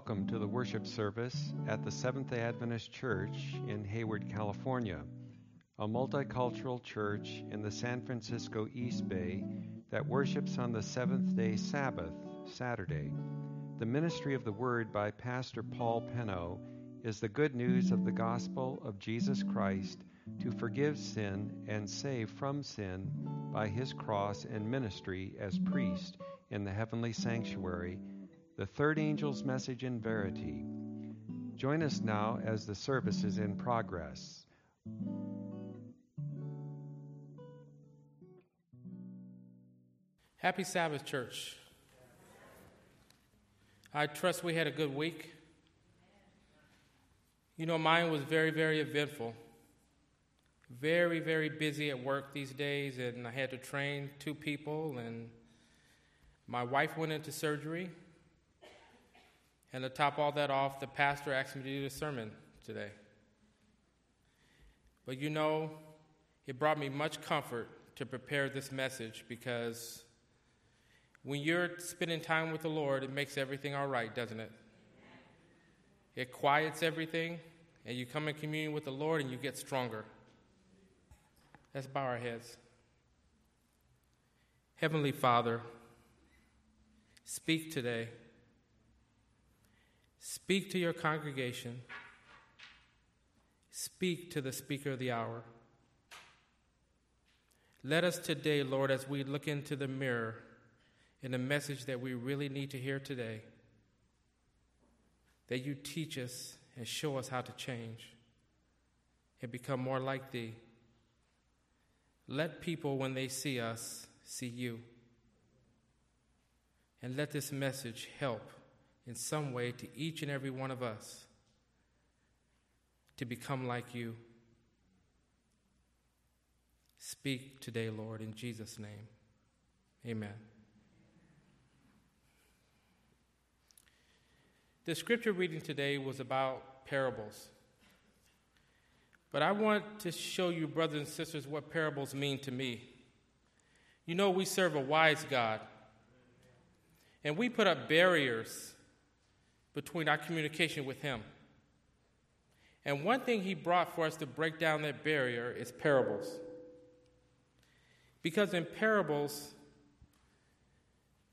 welcome to the worship service at the Seventh day Adventist Church in Hayward, California, a multicultural church in the San Francisco East Bay that worships on the seventh day Sabbath, Saturday. The ministry of the Word by Pastor Paul Penno is the good news of the gospel of Jesus Christ to forgive sin and save from sin by his cross and ministry as priest in the heavenly sanctuary the third angel's message in verity. Join us now as the service is in progress. Happy Sabbath, church. I trust we had a good week. You know, mine was very, very eventful. Very, very busy at work these days, and I had to train two people, and my wife went into surgery. And to top all that off, the pastor asked me to do the sermon today. But you know, it brought me much comfort to prepare this message because when you're spending time with the Lord, it makes everything all right, doesn't it? It quiets everything, and you come in communion with the Lord and you get stronger. Let's bow our heads. Heavenly Father, speak today. Speak to your congregation. Speak to the speaker of the hour. Let us today, Lord, as we look into the mirror in the message that we really need to hear today, that you teach us and show us how to change and become more like Thee. Let people, when they see us, see you. And let this message help in some way to each and every one of us to become like you. Speak today, Lord, in Jesus' name. Amen. The scripture reading today was about parables. But I want to show you, brothers and sisters, what parables mean to me. You know, we serve a wise God, and we put up barriers between our communication with Him. And one thing He brought for us to break down that barrier is parables. Because in parables,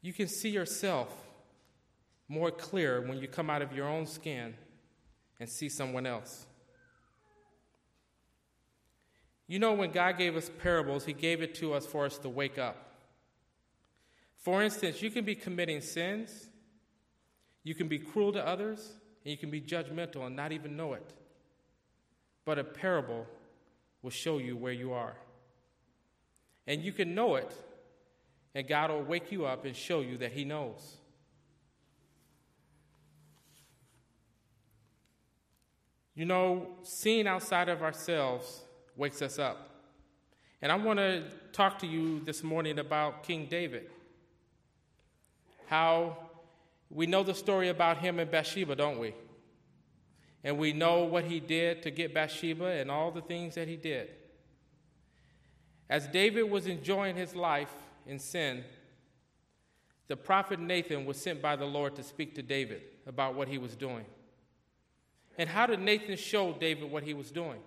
you can see yourself more clear when you come out of your own skin and see someone else. You know, when God gave us parables, He gave it to us for us to wake up. For instance, you can be committing sins you can be cruel to others, and you can be judgmental and not even know it. But a parable will show you where you are. And you can know it, and God will wake you up and show you that He knows. You know, seeing outside of ourselves wakes us up. And I want to talk to you this morning about King David. How we know the story about him and Bathsheba, don't we? And we know what he did to get Bathsheba and all the things that he did. As David was enjoying his life in sin, the prophet Nathan was sent by the Lord to speak to David about what he was doing. And how did Nathan show David what he was doing?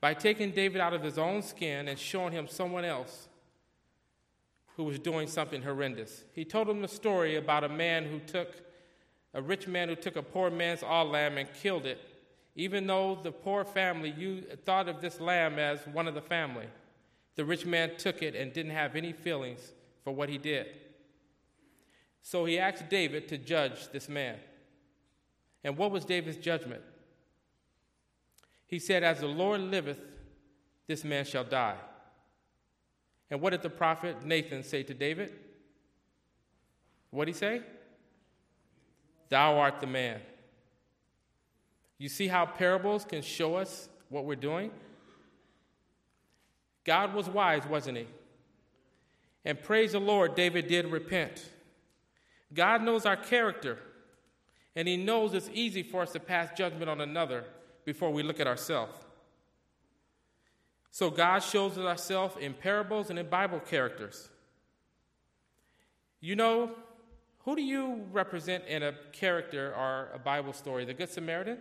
By taking David out of his own skin and showing him someone else who was doing something horrendous. He told him the story about a man who took, a rich man who took a poor man's all lamb and killed it, even though the poor family thought of this lamb as one of the family. The rich man took it and didn't have any feelings for what he did. So he asked David to judge this man. And what was David's judgment? He said, As the Lord liveth, this man shall die. And what did the prophet Nathan say to David? What did he say? Thou art the man. You see how parables can show us what we're doing? God was wise, wasn't he? And praise the Lord, David did repent. God knows our character, and he knows it's easy for us to pass judgment on another before we look at ourselves. So God shows ourselves in parables and in Bible characters. You know, Who do you represent in a character or a Bible story? The Good Samaritan?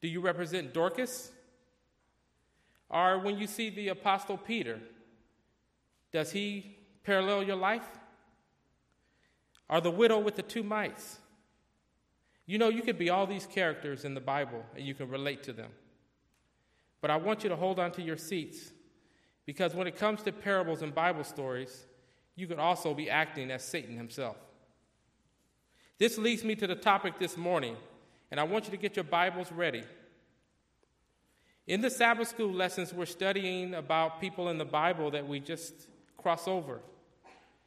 Do you represent Dorcas? Or when you see the Apostle Peter, does he parallel your life? Or the widow with the two mites? You know, you could be all these characters in the Bible and you can relate to them. But I want you to hold on to your seats because when it comes to parables and Bible stories, you could also be acting as Satan himself. This leads me to the topic this morning, and I want you to get your Bibles ready. In the Sabbath school lessons, we're studying about people in the Bible that we just cross over,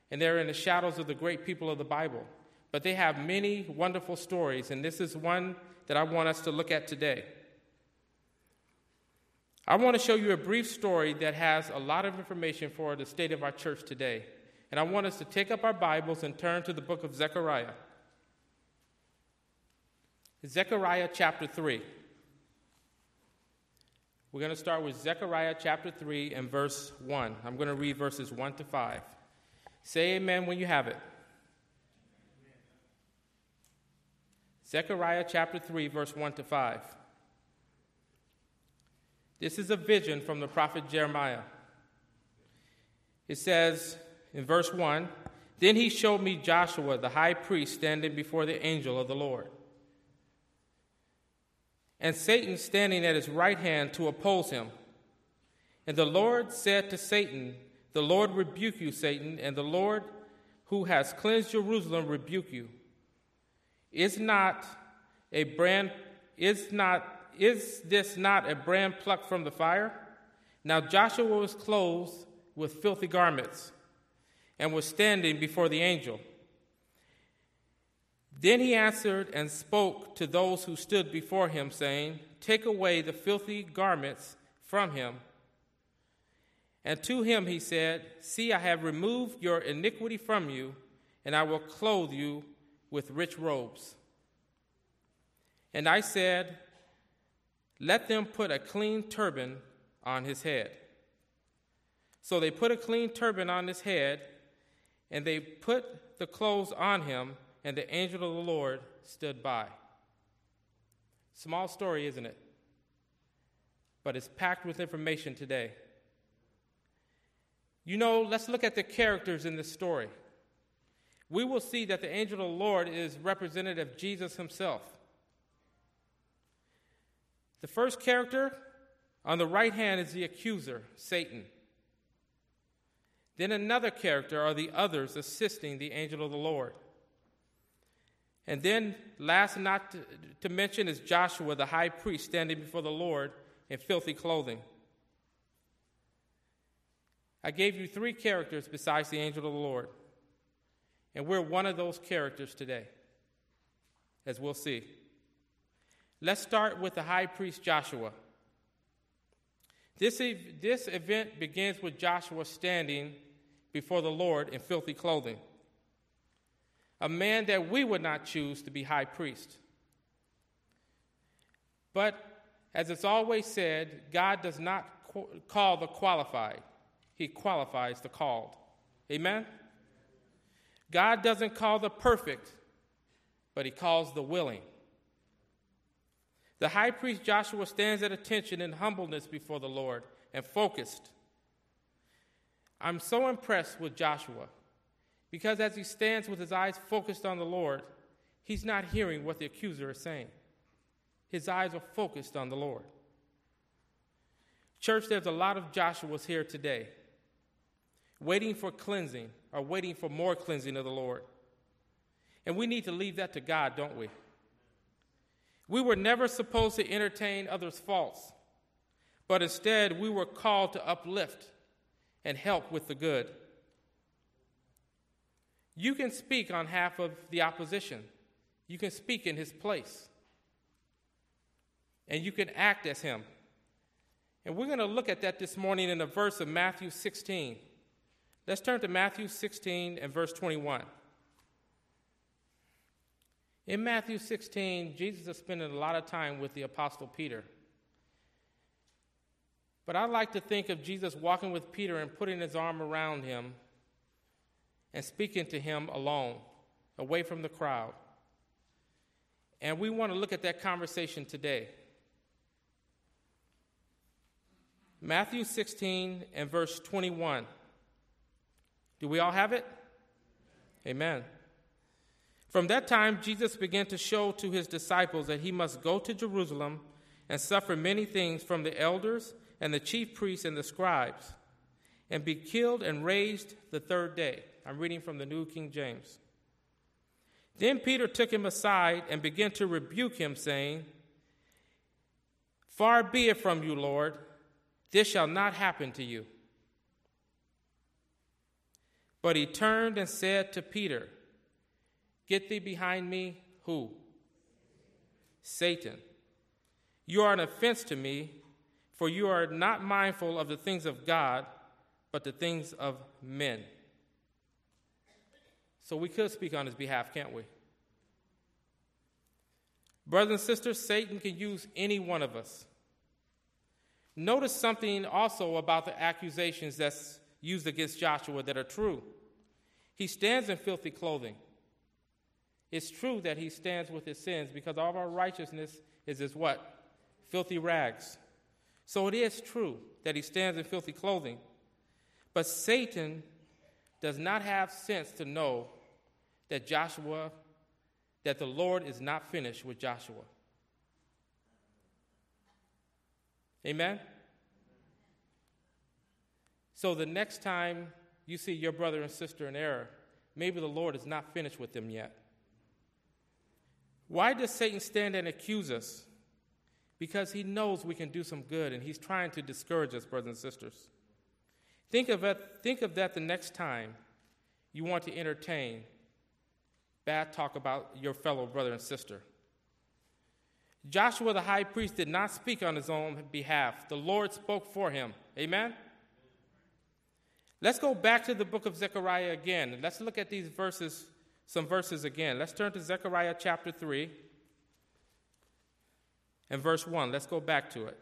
and they're in the shadows of the great people of the Bible. But they have many wonderful stories, and this is one that I want us to look at today. I want to show you a brief story that has a lot of information for the state of our church today. And I want us to take up our Bibles and turn to the book of Zechariah. Zechariah chapter 3. We're going to start with Zechariah chapter 3 and verse 1. I'm going to read verses 1 to 5. Say amen when you have it. Zechariah chapter 3, verse 1 to 5. This is a vision from the prophet Jeremiah. It says, in verse 1 Then he showed me Joshua, the high priest, standing before the angel of the Lord, and Satan standing at his right hand to oppose him. And the Lord said to Satan, The Lord rebuke you, Satan, and the Lord who has cleansed Jerusalem rebuke you. Is not a brand is not is this not a brand plucked from the fire? Now Joshua was clothed with filthy garments and was standing before the angel. Then he answered and spoke to those who stood before him, saying, Take away the filthy garments from him. And to him he said, See, I have removed your iniquity from you, and I will clothe you with rich robes. And I said, Let them put a clean turban on his head. So they put a clean turban on his head and they put the clothes on him, and the angel of the Lord stood by. Small story, isn't it? But it's packed with information today. You know, let's look at the characters in this story. We will see that the angel of the Lord is representative of Jesus himself. The first character on the right hand is the accuser, Satan. Then another character are the others assisting the angel of the Lord. And then, last not to, to, mention, is Joshua, the high priest, standing before the Lord in filthy clothing. I gave you three characters besides the angel of the Lord. And we're one of those characters today, as we'll see. Let's start with the high priest Joshua. This, ev- this event begins with Joshua standing before the Lord in filthy clothing. A man that we would not choose to be high priest. But as it's always said, God does not call the qualified, He qualifies the called. Amen? God doesn't call the perfect, but He calls the willing. The high priest Joshua stands at attention in humbleness before the Lord and focused. I'm so impressed with Joshua because as he stands with his eyes focused on the Lord, he's not hearing what the accuser is saying. His eyes are focused on the Lord. Church, there's a lot of Joshuas here today waiting for cleansing or waiting for more cleansing of the Lord. And we need to leave that to God, don't we? We were never supposed to entertain others' faults, but instead we were called to uplift and help with the good. You can speak on behalf of the opposition, you can speak in his place, and you can act as him. And we're going to look at that this morning in a verse of Matthew 16. Let's turn to Matthew 16 and verse 21. In Matthew 16, Jesus is spending a lot of time with the Apostle Peter. But I like to think of Jesus walking with Peter and putting his arm around him and speaking to him alone, away from the crowd. And we want to look at that conversation today. Matthew 16 and verse 21. Do we all have it? Amen. From that time, Jesus began to show to his disciples that he must go to Jerusalem and suffer many things from the elders and the chief priests and the scribes, and be killed and raised the third day. I'm reading from the New King James. Then Peter took him aside and began to rebuke him, saying, Far be it from you, Lord, this shall not happen to you. But he turned and said to Peter, Get thee behind me, who? Satan. You are an offense to me, for you are not mindful of the things of God, but the things of men. So we could speak on his behalf, can't we? Brothers and sisters, Satan can use any one of us. Notice something also about the accusations that's used against Joshua that are true. He stands in filthy clothing. It's true that he stands with his sins because all of our righteousness is his what? Filthy rags. So it is true that he stands in filthy clothing. But Satan does not have sense to know that Joshua, that the Lord is not finished with Joshua. Amen? So the next time you see your brother and sister in error, maybe the Lord is not finished with them yet. Why does Satan stand and accuse us? Because he knows we can do some good and he's trying to discourage us, brothers and sisters. Think of, it, think of that the next time you want to entertain bad talk about your fellow brother and sister. Joshua the high priest did not speak on his own behalf, the Lord spoke for him. Amen? Let's go back to the book of Zechariah again. Let's look at these verses, some verses again. Let's turn to Zechariah chapter 3 and verse 1. Let's go back to it.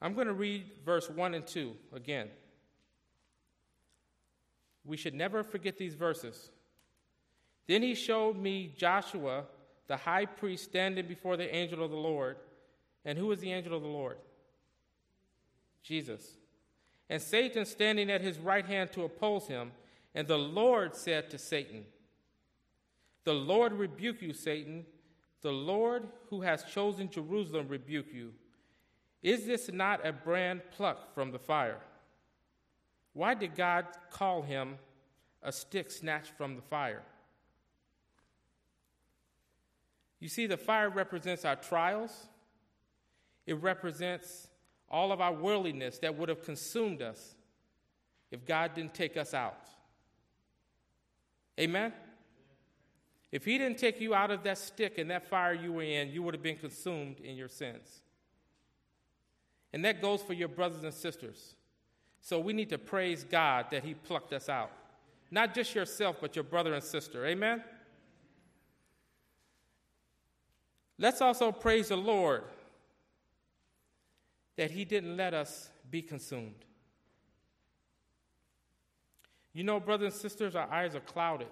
I'm going to read verse 1 and 2 again. We should never forget these verses. Then he showed me Joshua, the high priest, standing before the angel of the Lord. And who is the angel of the Lord? Jesus. And Satan standing at his right hand to oppose him. And the Lord said to Satan, The Lord rebuke you, Satan. The Lord who has chosen Jerusalem rebuke you. Is this not a brand plucked from the fire? Why did God call him a stick snatched from the fire? You see, the fire represents our trials, it represents all of our worldliness that would have consumed us if God didn't take us out. Amen? If He didn't take you out of that stick and that fire you were in, you would have been consumed in your sins. And that goes for your brothers and sisters. So we need to praise God that He plucked us out. Not just yourself, but your brother and sister. Amen? Let's also praise the Lord that He didn't let us be consumed. You know, brothers and sisters, our eyes are clouded.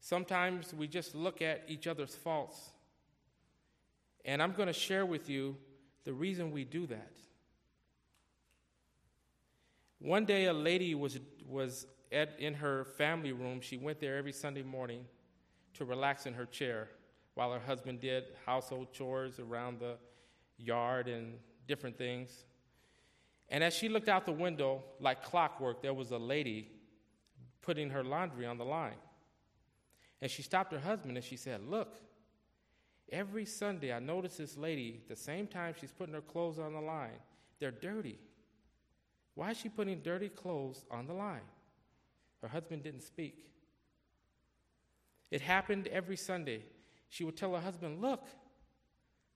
Sometimes we just look at each other's faults. And I'm going to share with you the reason we do that. One day, a lady was, was at, in her family room. She went there every Sunday morning to relax in her chair while her husband did household chores around the yard and different things. And as she looked out the window, like clockwork, there was a lady putting her laundry on the line. And she stopped her husband and she said, Look, every Sunday I notice this lady, the same time she's putting her clothes on the line, they're dirty. Why is she putting dirty clothes on the line? Her husband didn't speak. It happened every Sunday. She would tell her husband, Look,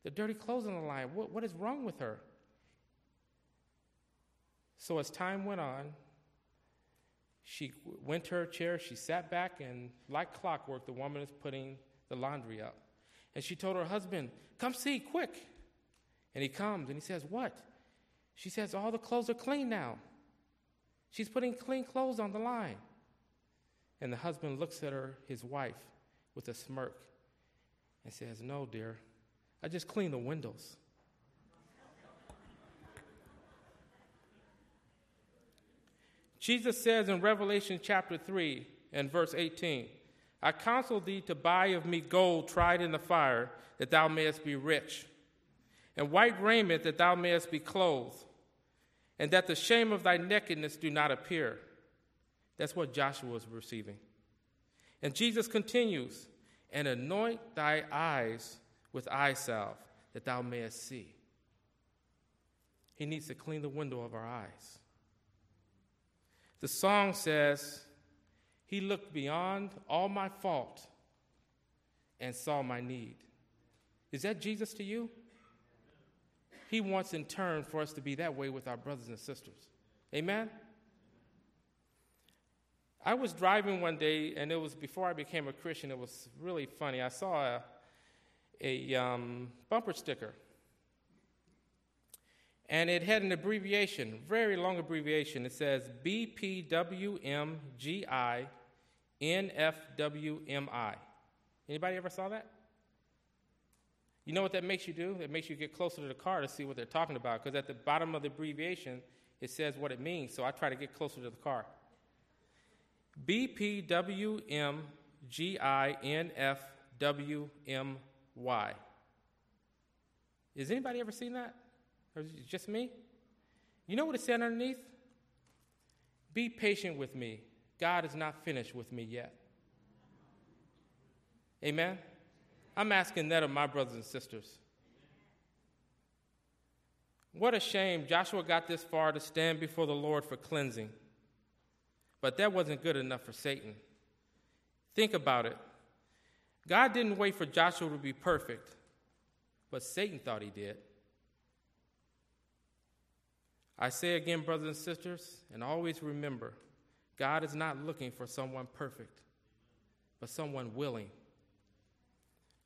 the dirty clothes on the line. What, what is wrong with her? So as time went on, she went to her chair, she sat back, and like clockwork, the woman is putting the laundry up. And she told her husband, Come see, quick. And he comes and he says, What? She says, All the clothes are clean now. She's putting clean clothes on the line. And the husband looks at her, his wife, with a smirk and says, No, dear, I just cleaned the windows. Jesus says in Revelation chapter 3 and verse 18, I counsel thee to buy of me gold tried in the fire, that thou mayest be rich, and white raiment, that thou mayest be clothed, and that the shame of thy nakedness do not appear. That's what Joshua was receiving. And Jesus continues, and anoint thy eyes with eye salve, that thou mayest see. He needs to clean the window of our eyes. The song says, He looked beyond all my fault and saw my need. Is that Jesus to you? He wants in turn for us to be that way with our brothers and sisters. Amen? I was driving one day, and it was before I became a Christian. It was really funny. I saw a, a um, bumper sticker and it had an abbreviation, very long abbreviation. It says BPWMGINFWMI. Anybody ever saw that? You know what that makes you do? It makes you get closer to the car to see what they're talking about because at the bottom of the abbreviation it says what it means. So I try to get closer to the car. BPWMGINFWMY. Has anybody ever seen that? Or is it just me? You know what it said underneath? Be patient with me. God is not finished with me yet. Amen? I'm asking that of my brothers and sisters. What a shame Joshua got this far to stand before the Lord for cleansing. But that wasn't good enough for Satan. Think about it. God didn't wait for Joshua to be perfect, but Satan thought he did. I say again, brothers and sisters, and always remember God is not looking for someone perfect, but someone willing.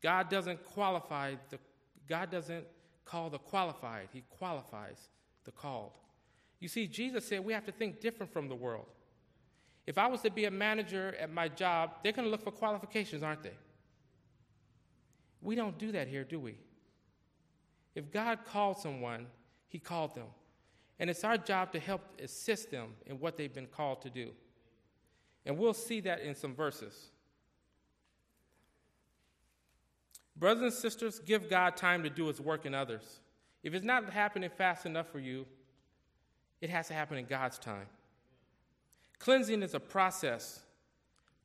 God doesn't qualify the God doesn't call the qualified, he qualifies the called. You see, Jesus said we have to think different from the world. If I was to be a manager at my job, they're going to look for qualifications, aren't they? We don't do that here, do we? If God called someone, he called them. And it's our job to help assist them in what they've been called to do. And we'll see that in some verses. Brothers and sisters, give God time to do his work in others. If it's not happening fast enough for you, it has to happen in God's time. Cleansing is a process.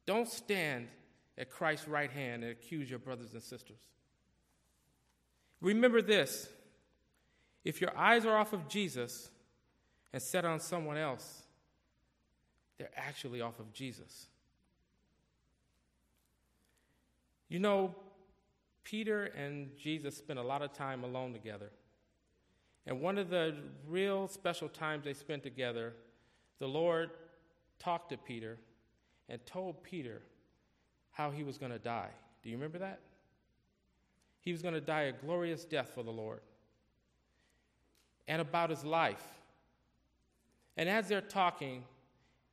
Don't stand at Christ's right hand and accuse your brothers and sisters. Remember this if your eyes are off of Jesus, and set on someone else, they're actually off of Jesus. You know, Peter and Jesus spent a lot of time alone together. And one of the real special times they spent together, the Lord talked to Peter and told Peter how he was going to die. Do you remember that? He was going to die a glorious death for the Lord. And about his life. And as they're talking,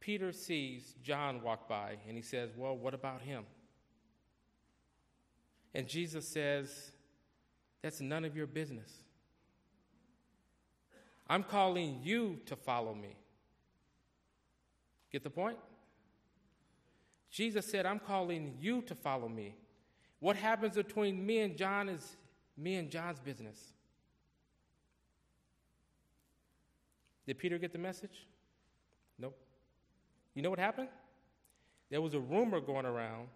Peter sees John walk by and he says, Well, what about him? And Jesus says, That's none of your business. I'm calling you to follow me. Get the point? Jesus said, I'm calling you to follow me. What happens between me and John is me and John's business. Did Peter get the message? Nope. You know what happened? There was a rumor going around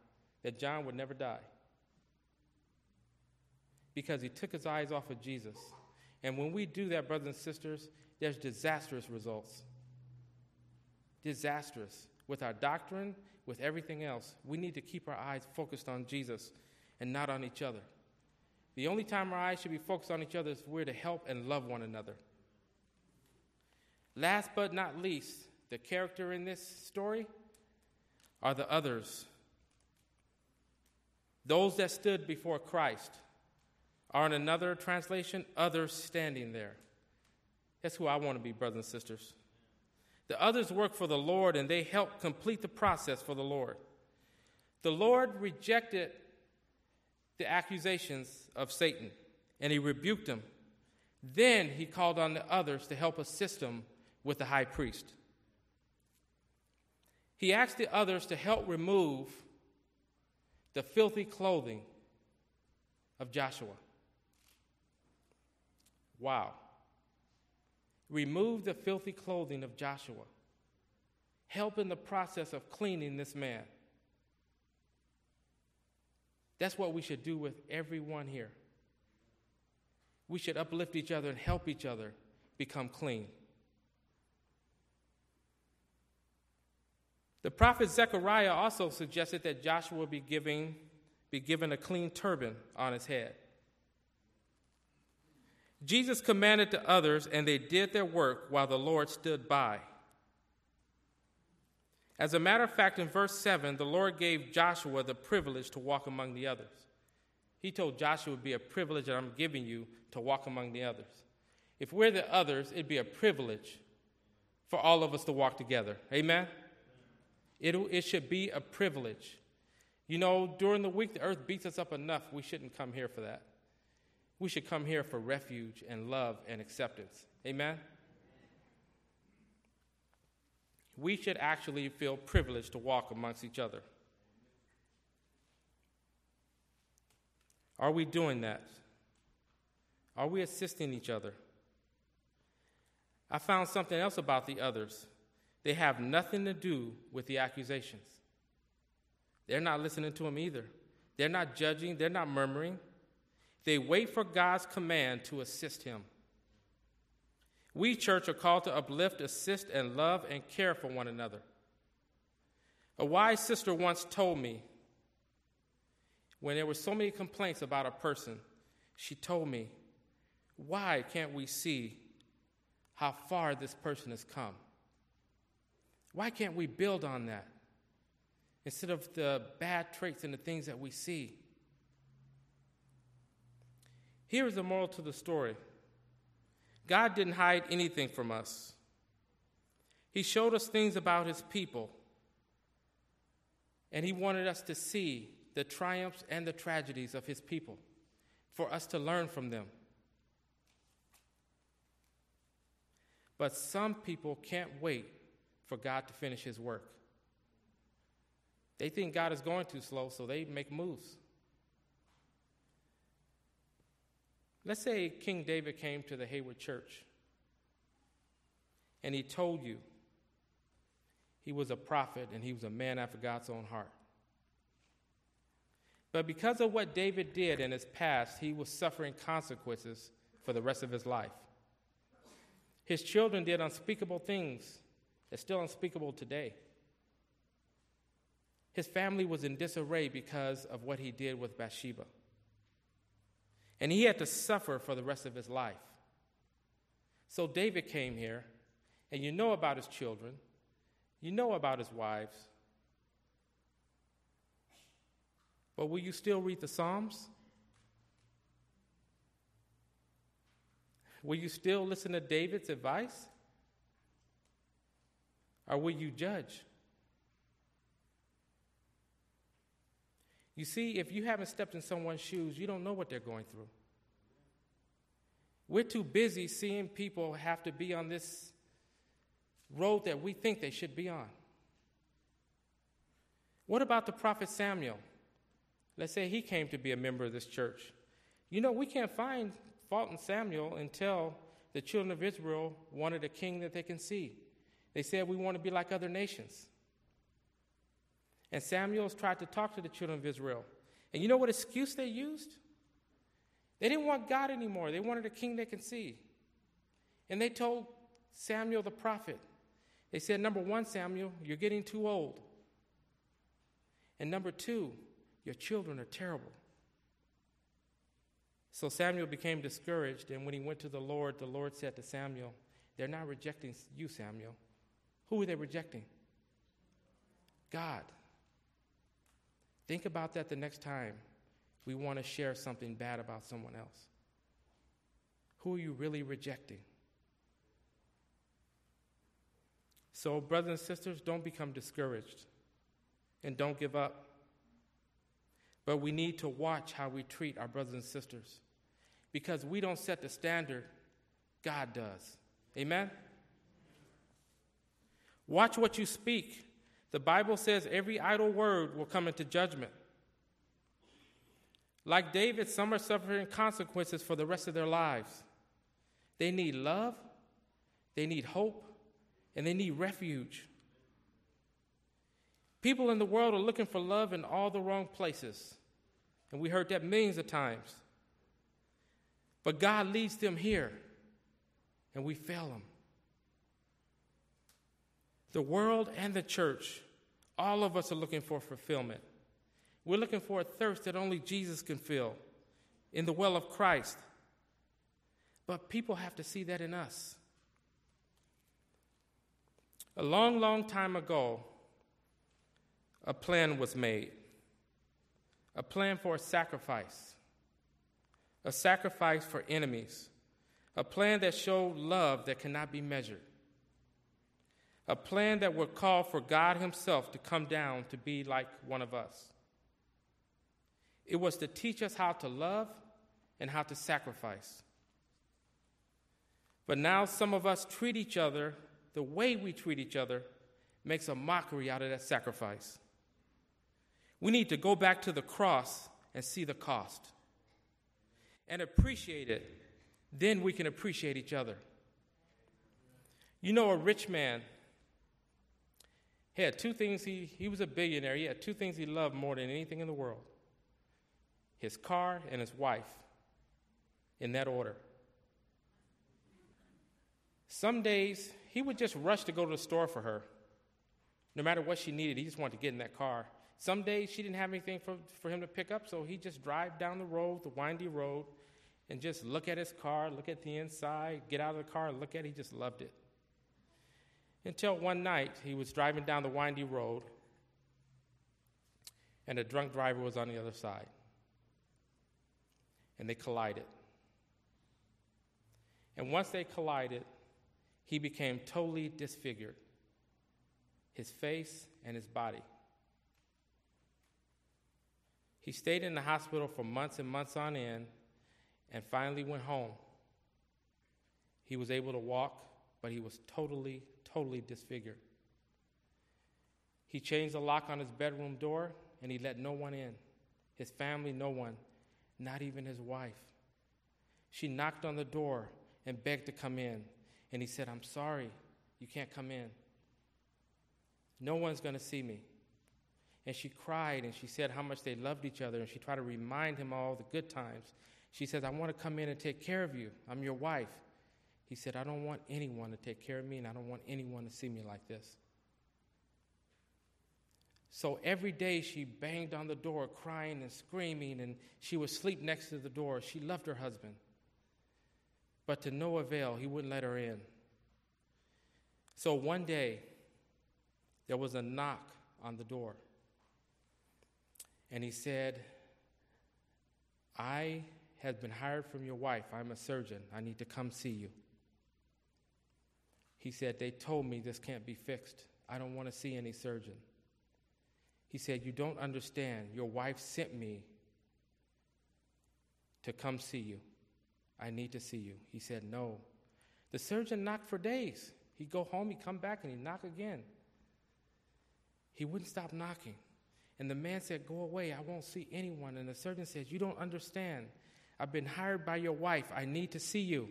that John would never die because he took his eyes off of Jesus. And when we do that, brothers and sisters, there's disastrous results. Disastrous. With our doctrine, with everything else, we need to keep our eyes focused on Jesus and not on each other. The only time our eyes should be focused on each other is we're to help and love one another. Last but not least, the character in this story are the others. Those that stood before Christ are in another translation, others standing there. That's who I want to be, brothers and sisters. The others work for the Lord and they help complete the process for the Lord. The Lord rejected the accusations of Satan and he rebuked them. Then he called on the others to help assist him with the high priest. He asked the others to help remove the filthy clothing of Joshua. Wow. Remove the filthy clothing of Joshua. Help in the process of cleaning this man. That's what we should do with everyone here. We should uplift each other and help each other become clean. The prophet Zechariah also suggested that Joshua be, giving, be given a clean turban on his head. Jesus commanded to others, and they did their work while the Lord stood by. As a matter of fact, in verse 7, the Lord gave Joshua the privilege to walk among the others. He told Joshua it would be a privilege that I'm giving you to walk among the others. If we're the others, it'd be a privilege for all of us to walk together. Amen? It it should be a privilege. You know, during the week, the earth beats us up enough. We shouldn't come here for that. We should come here for refuge and love and acceptance. Amen? We should actually feel privileged to walk amongst each other. Are we doing that? Are we assisting each other? I found something else about the others. They have nothing to do with the accusations. They're not listening to him either. They're not judging, they're not murmuring. They wait for God's command to assist him. We, church, are called to uplift, assist, and love and care for one another. A wise sister once told me when there were so many complaints about a person, she told me, Why can't we see how far this person has come? Why can't we build on that instead of the bad traits and the things that we see? Here is the moral to the story God didn't hide anything from us, He showed us things about His people, and He wanted us to see the triumphs and the tragedies of His people for us to learn from them. But some people can't wait for God to finish his work. They think God is going too slow, so they make moves. Let's say King David came to the Hayward Church and he told you he was a prophet and he was a man after God's own heart. But because of what David did in his past, he was suffering consequences for the rest of his life. His children did unspeakable things that's still unspeakable today. His family was in disarray because of what he did with Bathsheba. And he had to suffer for the rest of his life. So David came here, and you know about his children, you know about his wives. But will you still read the Psalms? Will you still listen to David's advice? Or will you judge? You see, if you haven't stepped in someone's shoes, you don't know what they're going through. We're too busy seeing people have to be on this road that we think they should be on. What about the prophet Samuel? Let's say he came to be a member of this church. You know, we can't find fault in Samuel until the children of Israel wanted a king that they can see. They said, We want to be like other nations. And Samuel's tried to talk to the children of Israel. And you know what excuse they used? They didn't want God anymore. They wanted a king they can see. And they told Samuel the prophet, they said, Number one, Samuel, you're getting too old. And number two, your children are terrible. So Samuel became discouraged, and when he went to the Lord, the Lord said to Samuel, They're not rejecting you, Samuel. Who are they rejecting? God. Think about that the next time we want to share something bad about someone else. Who are you really rejecting? So, brothers and sisters, don't become discouraged and don't give up. But we need to watch how we treat our brothers and sisters because we don't set the standard, God does. Amen? Watch what you speak. The Bible says every idle word will come into judgment. Like David, some are suffering consequences for the rest of their lives. They need love, they need hope, and they need refuge. People in the world are looking for love in all the wrong places. And we heard that millions of times. But God leads them here, and we fail them. The world and the church, all of us are looking for fulfillment. We're looking for a thirst that only Jesus can fill in the well of Christ. But people have to see that in us. A long, long time ago, a plan was made a plan for a sacrifice, a sacrifice for enemies, a plan that showed love that cannot be measured, a plan that would call for God Himself to come down to be like one of us. It was to teach us how to love and how to sacrifice. But now some of us treat each other the way we treat each other makes a mockery out of that sacrifice. We need to go back to the cross and see the cost and appreciate it. Then we can appreciate each other. You know, a rich man had two things he, he was a billionaire. He had two things he loved more than anything in the world his car and his wife, in that order. Some days he would just rush to go to the store for her. No matter what she needed, he just wanted to get in that car. Some days she didn't have anything for, for him to pick up, so he'd just drive down the road, the windy road, and just look at his car, look at the inside, get out of the car look at it. He just loved it. Until one night, he was driving down the windy road, and a drunk driver was on the other side. And they collided. And once they collided, he became totally disfigured his face and his body. He stayed in the hospital for months and months on end and finally went home. He was able to walk, but he was totally, totally disfigured. He changed the lock on his bedroom door and he let no one in his family, no one, not even his wife. She knocked on the door and begged to come in. And he said, I'm sorry, you can't come in. No one's going to see me. And she cried and she said how much they loved each other and she tried to remind him all the good times. She says, I want to come in and take care of you. I'm your wife. He said, I don't want anyone to take care of me and I don't want anyone to see me like this. So every day she banged on the door, crying and screaming, and she would sleep next to the door. She loved her husband. But to no avail, he wouldn't let her in. So one day, there was a knock on the door. And he said, I have been hired from your wife. I'm a surgeon. I need to come see you. He said, They told me this can't be fixed. I don't want to see any surgeon. He said, You don't understand. Your wife sent me to come see you. I need to see you. He said, No. The surgeon knocked for days. He'd go home, he'd come back, and he'd knock again. He wouldn't stop knocking. And the man said, Go away, I won't see anyone. And the surgeon said, You don't understand. I've been hired by your wife. I need to see you.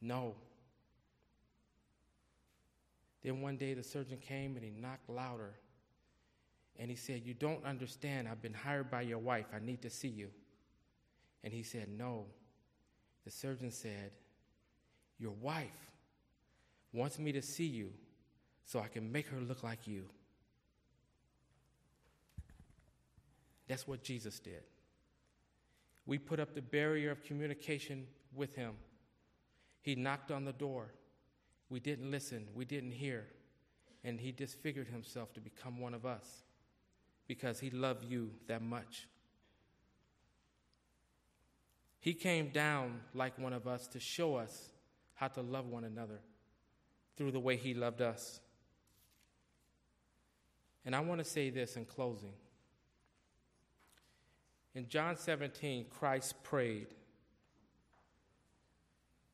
No. Then one day the surgeon came and he knocked louder. And he said, You don't understand. I've been hired by your wife. I need to see you. And he said, No. The surgeon said, Your wife wants me to see you so I can make her look like you. That's what Jesus did. We put up the barrier of communication with him. He knocked on the door. We didn't listen, we didn't hear. And he disfigured himself to become one of us because he loved you that much. He came down like one of us to show us how to love one another. through the way he loved us. And I want to say this in closing. In John 17, Christ prayed.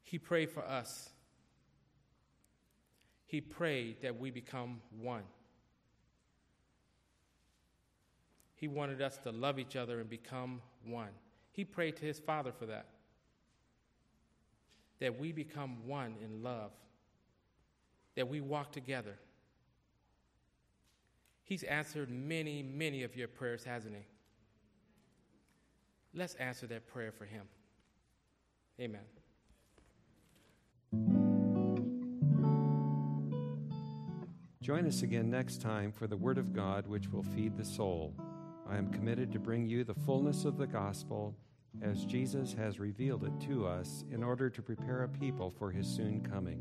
He prayed for us. He prayed that we become one. He wanted us to love each other and become one. He prayed to his Father for that. That we become one in love, that we walk together. He's answered many, many of your prayers, hasn't he? Let's answer that prayer for him. Amen. Join us again next time for the Word of God, which will feed the soul. I am committed to bring you the fullness of the gospel as Jesus has revealed it to us in order to prepare a people for his soon coming.